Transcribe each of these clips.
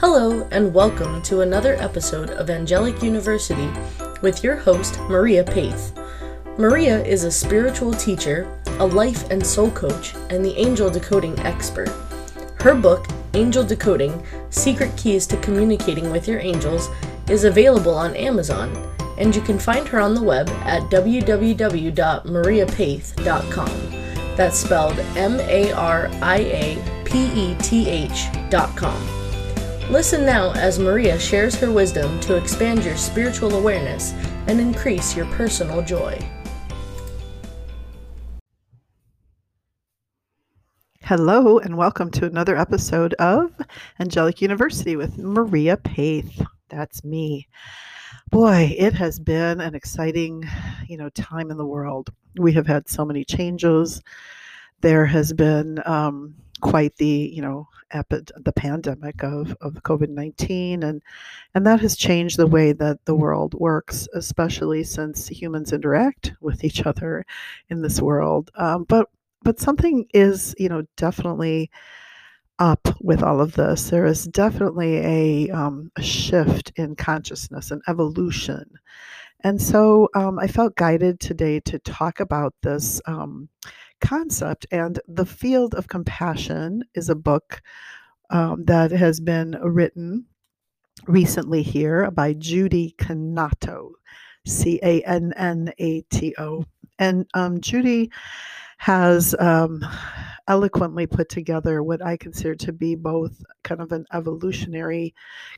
Hello, and welcome to another episode of Angelic University with your host, Maria Paeth. Maria is a spiritual teacher, a life and soul coach, and the angel decoding expert. Her book, Angel Decoding Secret Keys to Communicating with Your Angels, is available on Amazon, and you can find her on the web at www.mariapaeth.com. That's spelled M A R I A P E T H.com. Listen now as Maria shares her wisdom to expand your spiritual awareness and increase your personal joy. Hello, and welcome to another episode of Angelic University with Maria Paeth. That's me. Boy, it has been an exciting, you know, time in the world. We have had so many changes. There has been um, quite the, you know, epi- the pandemic of, of COVID-19 and and that has changed the way that the world works especially since humans interact with each other in this world. Um, but but something is you know definitely up with all of this. There is definitely a, um, a shift in consciousness and evolution. And so um, i felt guided today to talk about this um, concept. And The Field of Compassion is a book um, that has been written recently here by Judy Cannato, C A N N A T O. And um, Judy has um, eloquently put together what I consider to be both kind of an evolutionary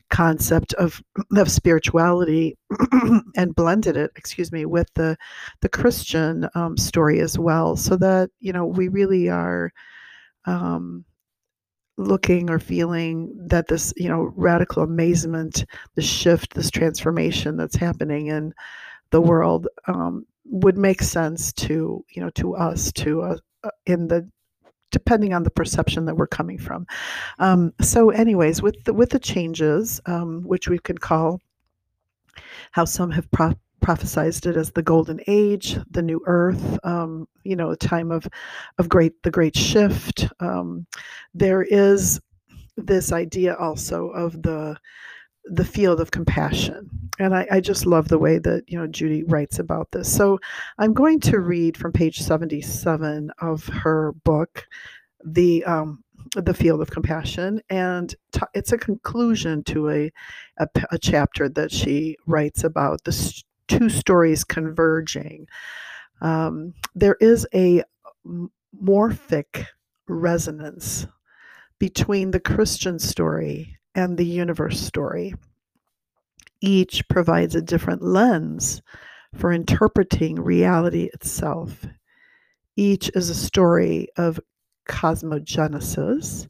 concept of of spirituality and blended it, excuse me, with the the Christian um, story as well, so that you know we really are. Um, looking or feeling that this you know radical amazement the shift this transformation that's happening in the world um, would make sense to you know to us to uh, uh, in the depending on the perception that we're coming from. Um, so, anyways, with the, with the changes, um, which we could call how some have pro- prophesized it as the golden age, the new earth, um, you know, a time of of great the great shift. Um, there is this idea also of the the field of compassion. And I, I, just love the way that, you know, Judy writes about this. So I'm going to read from page 77 of her book, The um, the field of compassion and t- it's a conclusion to a, a, a, chapter that she writes about the st- two stories converging um, there is a morphic resonance between the christian story and the universe story. Each provides a different lens for interpreting reality itself. Each is a story of cosmogenesis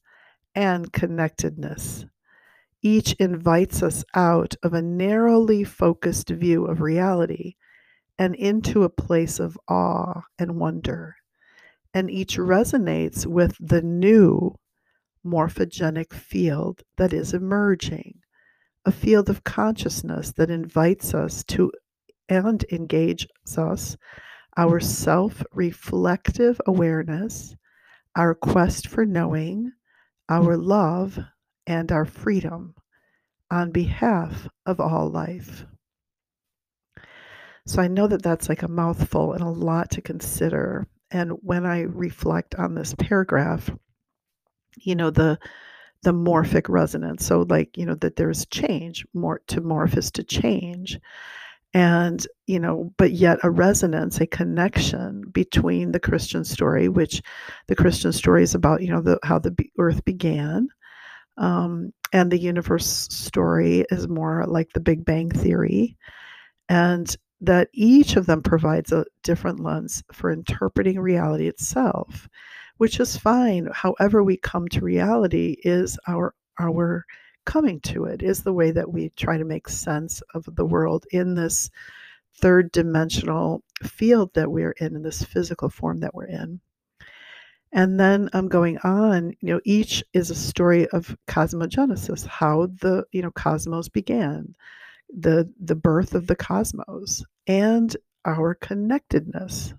and connectedness. Each invites us out of a narrowly focused view of reality and into a place of awe and wonder. And each resonates with the new morphogenic field that is emerging, a field of consciousness that invites us to and engages us, our self reflective awareness, our quest for knowing, our love, and our freedom on behalf of all life. So I know that that's like a mouthful and a lot to consider. And when I reflect on this paragraph, you know the the morphic resonance so like you know that there's change more to morph is to change. And you know but yet a resonance a connection between the christian story which the christian story is about you know the how the earth began um, and the universe story is more like the big bang theory and that each of them provides a different lens for interpreting reality itself which is fine. However, we come to reality is our our coming to it is the way that we try to make sense of the world in this third dimensional field that we're in, in this physical form that we're in. And then I'm um, going on, you know, each is a story of cosmogenesis, how the, you know, cosmos began, the the birth of the cosmos and our connectedness.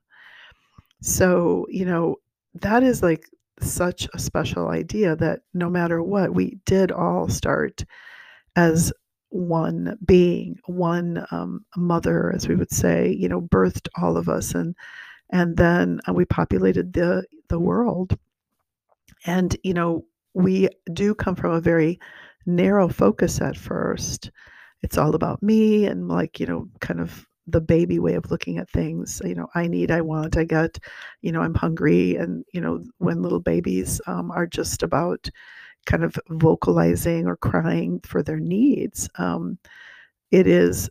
So, you know, that is like such a special idea that no matter what, we did all start as one being, one um, mother, as we would say, you know, birthed all of us, and and then uh, we populated the the world. And you know, we do come from a very narrow focus at first. It's all about me and like you know, kind of the baby way of looking at things you know i need i want i get you know i'm hungry and you know when little babies um, are just about kind of vocalizing or crying for their needs um, it is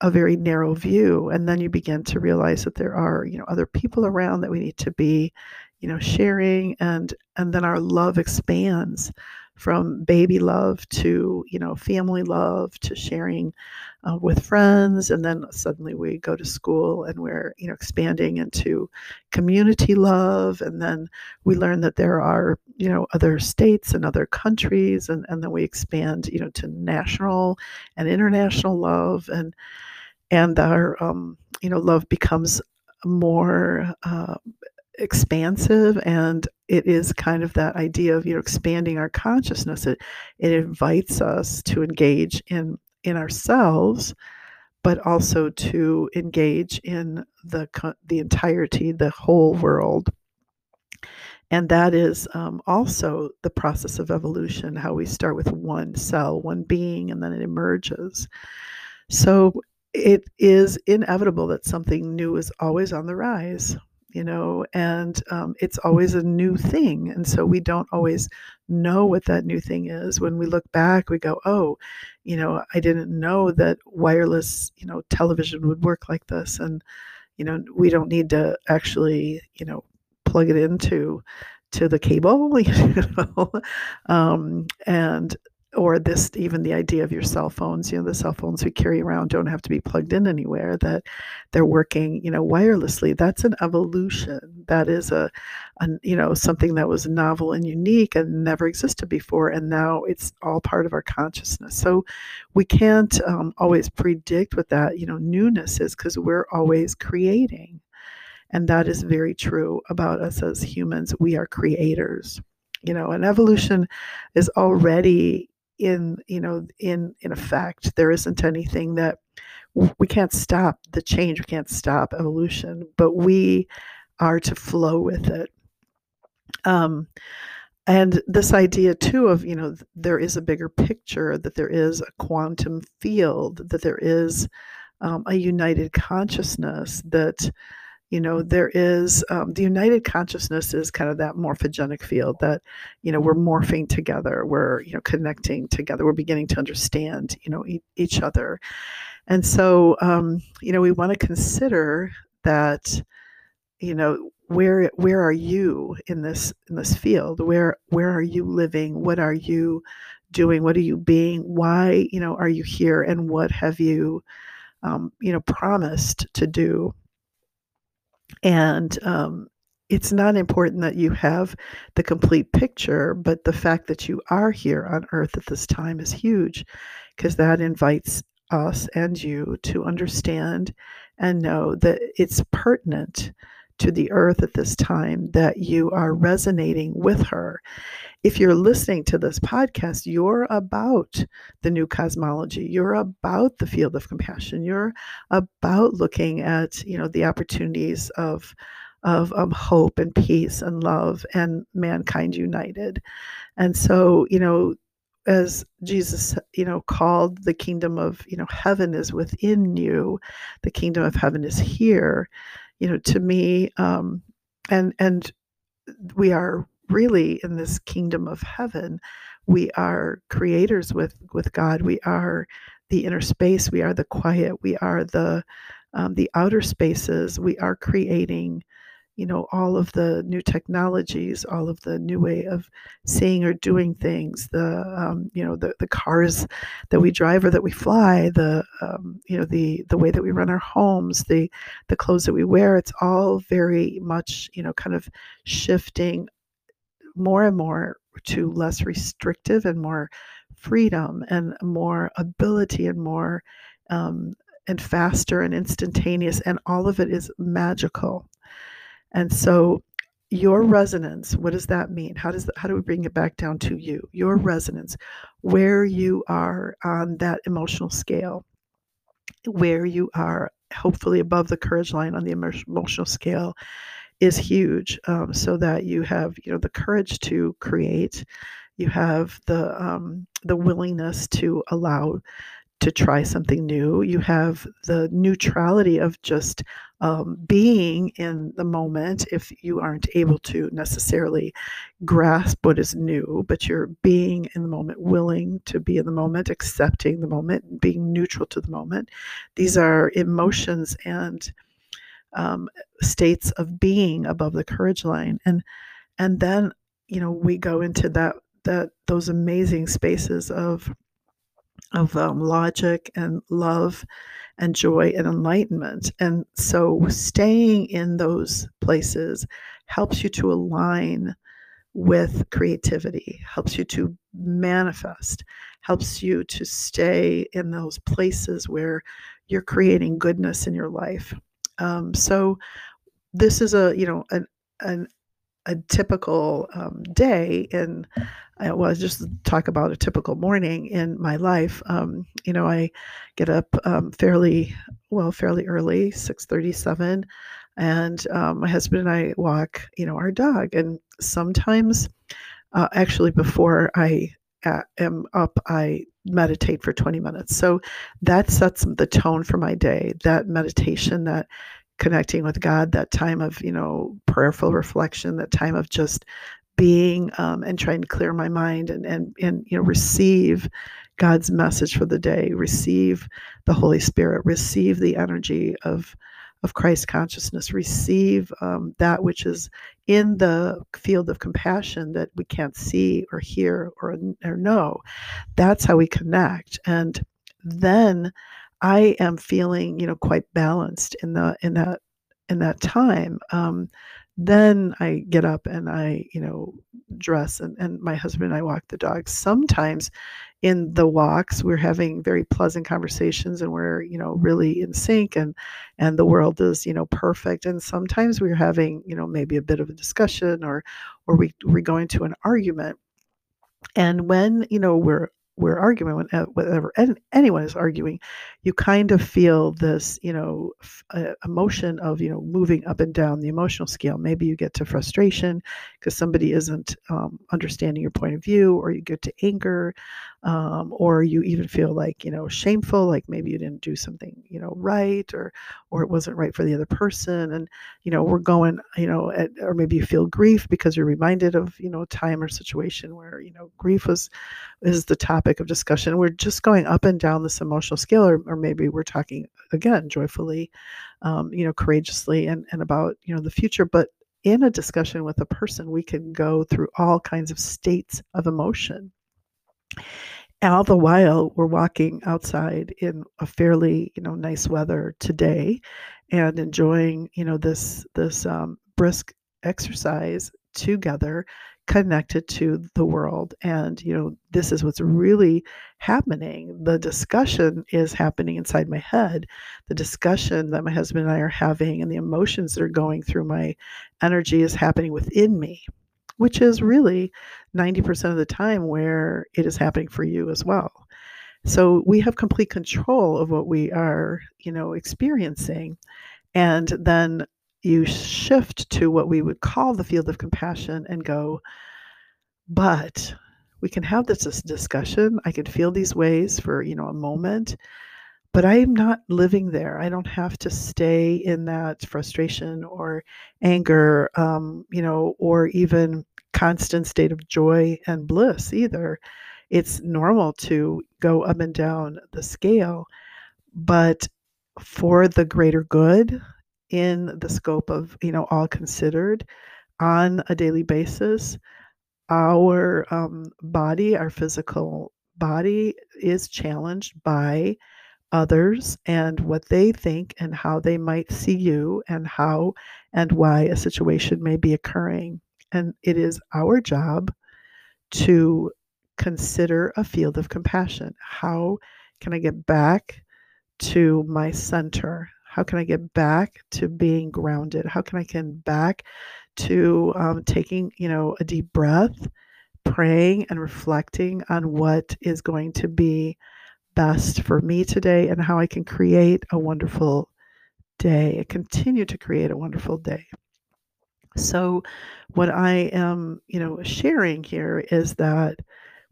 a very narrow view and then you begin to realize that there are you know other people around that we need to be you know sharing and and then our love expands from baby love to you know family love to sharing uh, with friends and then suddenly we go to school and we're you know expanding into community love and then we learn that there are you know other states and other countries and, and then we expand you know to national and international love and and our um, you know love becomes more uh, expansive and it is kind of that idea of you know expanding our consciousness. It it invites us to engage in in ourselves but also to engage in the the entirety the whole world. And that is um, also the process of evolution how we start with one cell one being and then it emerges. So it is inevitable that something new is always on the rise you know, and um, it's always a new thing. And so we don't always know what that new thing is. When we look back, we go, oh, you know, I didn't know that wireless, you know, television would work like this. And, you know, we don't need to actually, you know, plug it into to the cable, you know, um, and or this even the idea of your cell phones you know the cell phones we carry around don't have to be plugged in anywhere that they're working you know wirelessly. That's an evolution. That is a, a you know something that was novel and unique and never existed before and now it's all part of our consciousness. So we can't um, always predict what that you know newness is because we're always creating. And that is very true about us as humans. We are creators you know and evolution is already in you know in in effect there isn't anything that we can't stop the change we can't stop evolution but we are to flow with it. Um and this idea too of you know there is a bigger picture that there is a quantum field that there is um, a united consciousness that you know there is um, the united consciousness is kind of that morphogenic field that you know we're morphing together we're you know connecting together we're beginning to understand you know e- each other. And so um, you know we want to consider that you know where where are you in this in this field? Where where are you living? What are you doing? What are you being? Why you know are you here? And what have you um, you know promised to do and um, it's not important that you have the complete picture, but the fact that you are here on earth at this time is huge because that invites us and you to understand and know that it's pertinent to the earth at this time that you are resonating with her. If you're listening to this podcast, you're about the new cosmology. You're about the field of compassion. You're about looking at, you know, the opportunities of of hope and peace and love and mankind united. And so, you know, as Jesus, you know, called the kingdom of, you know, heaven is within you, the kingdom of heaven is here you know, to me, um, and and we are really in this kingdom of heaven. We are creators with with God. We are the inner space. We are the quiet. We are the um, the outer spaces. We are creating you know all of the new technologies all of the new way of seeing or doing things the um, you know the, the cars that we drive or that we fly the um, you know the the way that we run our homes the the clothes that we wear it's all very much you know kind of shifting more and more to less restrictive and more freedom and more ability and more um, and faster and instantaneous and all of it is magical and so your resonance what does that mean? How does that, how do we bring it back down to you? Your resonance where you are on that emotional scale where you are hopefully above the courage line on the emotional scale is huge um, so that you have you know the courage to create you have the um, the willingness to allow to try something new. You have the neutrality of just um, being in the moment if you aren't able to necessarily grasp what is new, but you're being in the moment, willing to be in the moment, accepting the moment, being neutral to the moment. These are emotions and um, states of being above the courage line. And and then you know we go into that that those amazing spaces of of um, logic and love and joy and enlightenment. And so staying in those places helps you to align with creativity, helps you to manifest, helps you to stay in those places where you're creating goodness in your life. Um, so this is a, you know, an, an a typical um, day in I, well, just talk about a typical morning in my life. Um, you know, I get up um, fairly well, fairly early, six thirty-seven, and um, my husband and I walk. You know, our dog, and sometimes, uh, actually, before I uh, am up, I meditate for 20 minutes. So that sets the tone for my day. That meditation, that connecting with God, that time of, you know, prayerful reflection, that time of just being um, and trying to clear my mind and, and, and, you know, receive God's message for the day, receive the Holy Spirit, receive the energy of, of Christ consciousness, receive um, that which is in the field of compassion that we can't see or hear or, or know. That's how we connect. And then I am feeling, you know, quite balanced in the in that in that time. Um, then I get up and I, you know, dress and, and my husband and I walk the dogs. Sometimes in the walks we're having very pleasant conversations and we're, you know, really in sync and and the world is, you know, perfect. And sometimes we're having, you know, maybe a bit of a discussion or or we we're going to an argument. And when, you know, we're we're arguing whenever anyone is arguing you kind of feel this you know uh, emotion of you know moving up and down the emotional scale. Maybe you get to frustration because somebody isn't um, understanding your point of view or you get to anger um, or you even feel like you know shameful like maybe you didn't do something you know right or or it wasn't right for the other person and you know we're going you know at, or maybe you feel grief because you're reminded of you know time or situation where you know grief was is the topic of discussion. We're just going up and down this emotional scale or, or maybe we're talking again joyfully um, you know courageously and and about you know the future but in a discussion with a person we can go through all kinds of states of emotion all the while we're walking outside in a fairly you know nice weather today and enjoying you know this this um, brisk exercise together connected to the world. And you know this is what's really happening. The discussion is happening inside my head. The discussion that my husband and I are having and the emotions that are going through my energy is happening within me which is really 90% of the time where it is happening for you as well. So we have complete control of what we are, you know, experiencing. And then you shift to what we would call the field of compassion and go, but we can have this discussion. I can feel these ways for, you know, a moment, but I'm not living there. I don't have to stay in that frustration or anger, um, you know, or even constant state of joy and bliss either. It's normal to go up and down the scale, but for the greater good in the scope of, you know, all considered on a daily basis, our um, body, our physical body is challenged by others and what they think and how they might see you and how and why a situation may be occurring. And it is our job to consider a field of compassion. How can I get back to my center? How can I get back to being grounded? How can I get back to um, taking, you know, a deep breath, praying and reflecting on what is going to be best for me today and how I can create a wonderful day, continue to create a wonderful day. So, what I am, you know, sharing here is that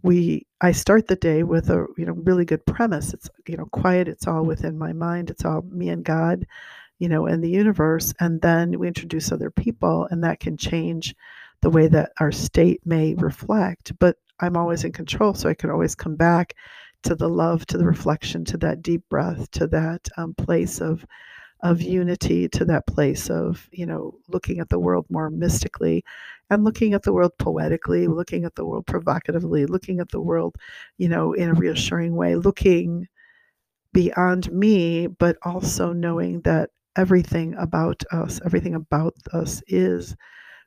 we I start the day with a you know really good premise. It's you know quiet. It's all within my mind. It's all me and God, you know, and the universe. And then we introduce other people, and that can change the way that our state may reflect. But I'm always in control, so I can always come back to the love, to the reflection, to that deep breath, to that um, place of of unity to that place of you know looking at the world more mystically and looking at the world poetically looking at the world provocatively looking at the world you know in a reassuring way looking beyond me but also knowing that everything about us everything about us is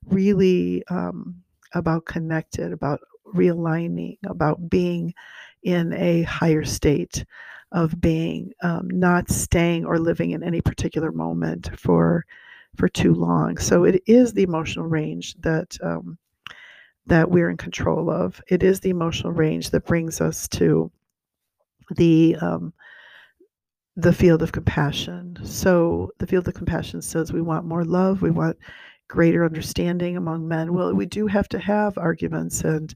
really um, about connected about realigning about being in a higher state of being, um, not staying or living in any particular moment for for too long. So it is the emotional range that um, that we're in control of. It is the emotional range that brings us to the um, the field of compassion. So the field of compassion says we want more love, we want greater understanding among men. Well, we do have to have arguments and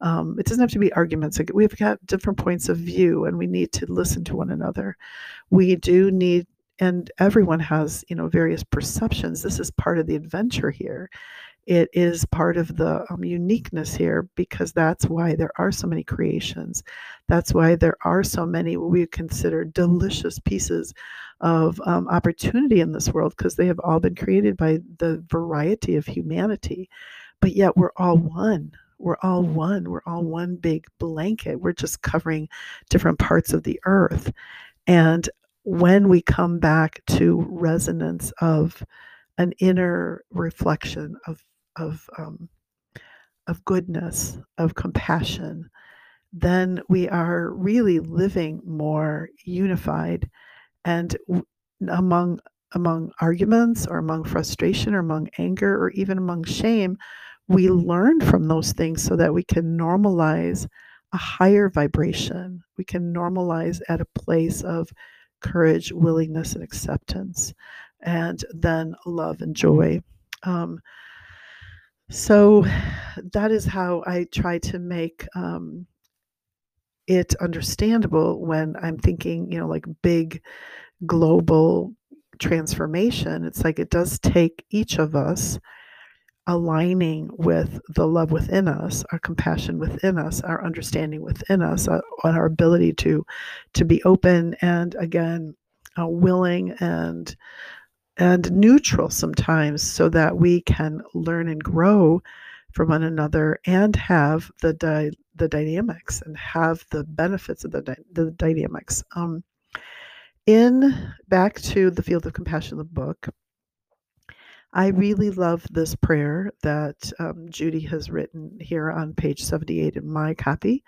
um, it doesn't have to be arguments. We've got different points of view, and we need to listen to one another. We do need, and everyone has, you know, various perceptions. This is part of the adventure here. It is part of the um, uniqueness here because that's why there are so many creations. That's why there are so many what we consider delicious pieces of um, opportunity in this world because they have all been created by the variety of humanity. But yet we're all one we're all one. We're all one big blanket. We're just covering different parts of the earth. And when we come back to resonance of an inner reflection of of um, of goodness, of compassion, then we are really living more unified and among among arguments or among frustration or among anger or even among shame we learn from those things so that we can normalize a higher vibration. We can normalize at a place of courage, willingness, and acceptance, and then love and joy. Um, so that is how I try to make um, it understandable when I'm thinking, you know, like big global transformation. It's like it does take each of us aligning with the love within us, our compassion within us, our understanding within us, uh, on our ability to to be open and again uh, willing and and neutral sometimes so that we can learn and grow from one another and have the di- the dynamics and have the benefits of the di- the dynamics. Um, in back to the field of compassion the book I really love this prayer that um, Judy has written here on page 78 in my copy.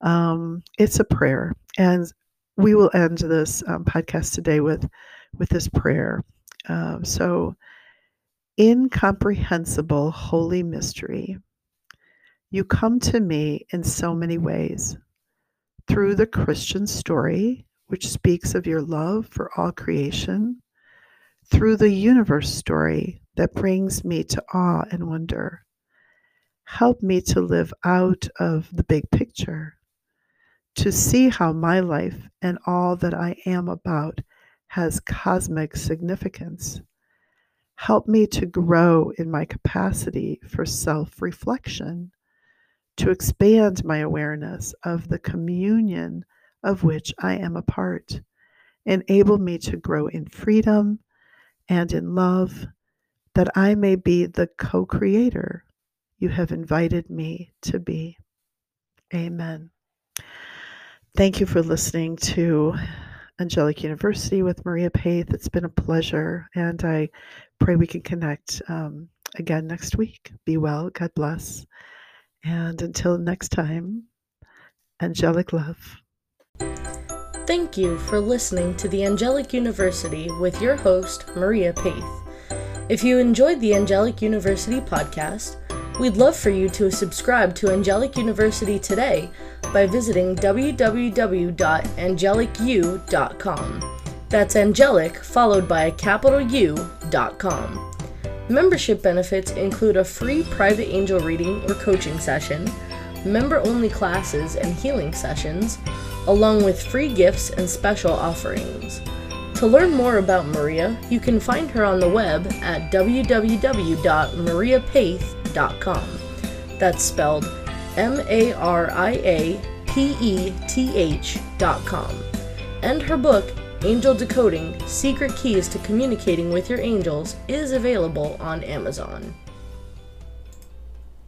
Um, it's a prayer, and we will end this um, podcast today with with this prayer. Uh, so, incomprehensible holy mystery, you come to me in so many ways through the Christian story, which speaks of your love for all creation through the universe story that brings me to awe and wonder. Help me to live out of the big picture, to see how my life and all that I am about has cosmic significance. Help me to grow in my capacity for self reflection, to expand my awareness of the communion of which I am a part. Enable me to grow in freedom and in love, that I may be the co creator you have invited me to be. Amen. Thank you for listening to Angelic University with Maria Paeth. It's been a pleasure, and I pray we can connect um, again next week. Be well, God bless. And until next time, angelic love. Thank you for listening to the Angelic University with your host, Maria Paeth. If you enjoyed the Angelic University podcast, we'd love for you to subscribe to Angelic University today by visiting www.angelicu.com. That's angelic followed by a capital U.com. Membership benefits include a free private angel reading or coaching session, member only classes and healing sessions, along with free gifts and special offerings. To learn more about Maria, you can find her on the web at www.mariapaeth.com. That's spelled M A R I A P E T H.com. And her book, Angel Decoding Secret Keys to Communicating with Your Angels, is available on Amazon.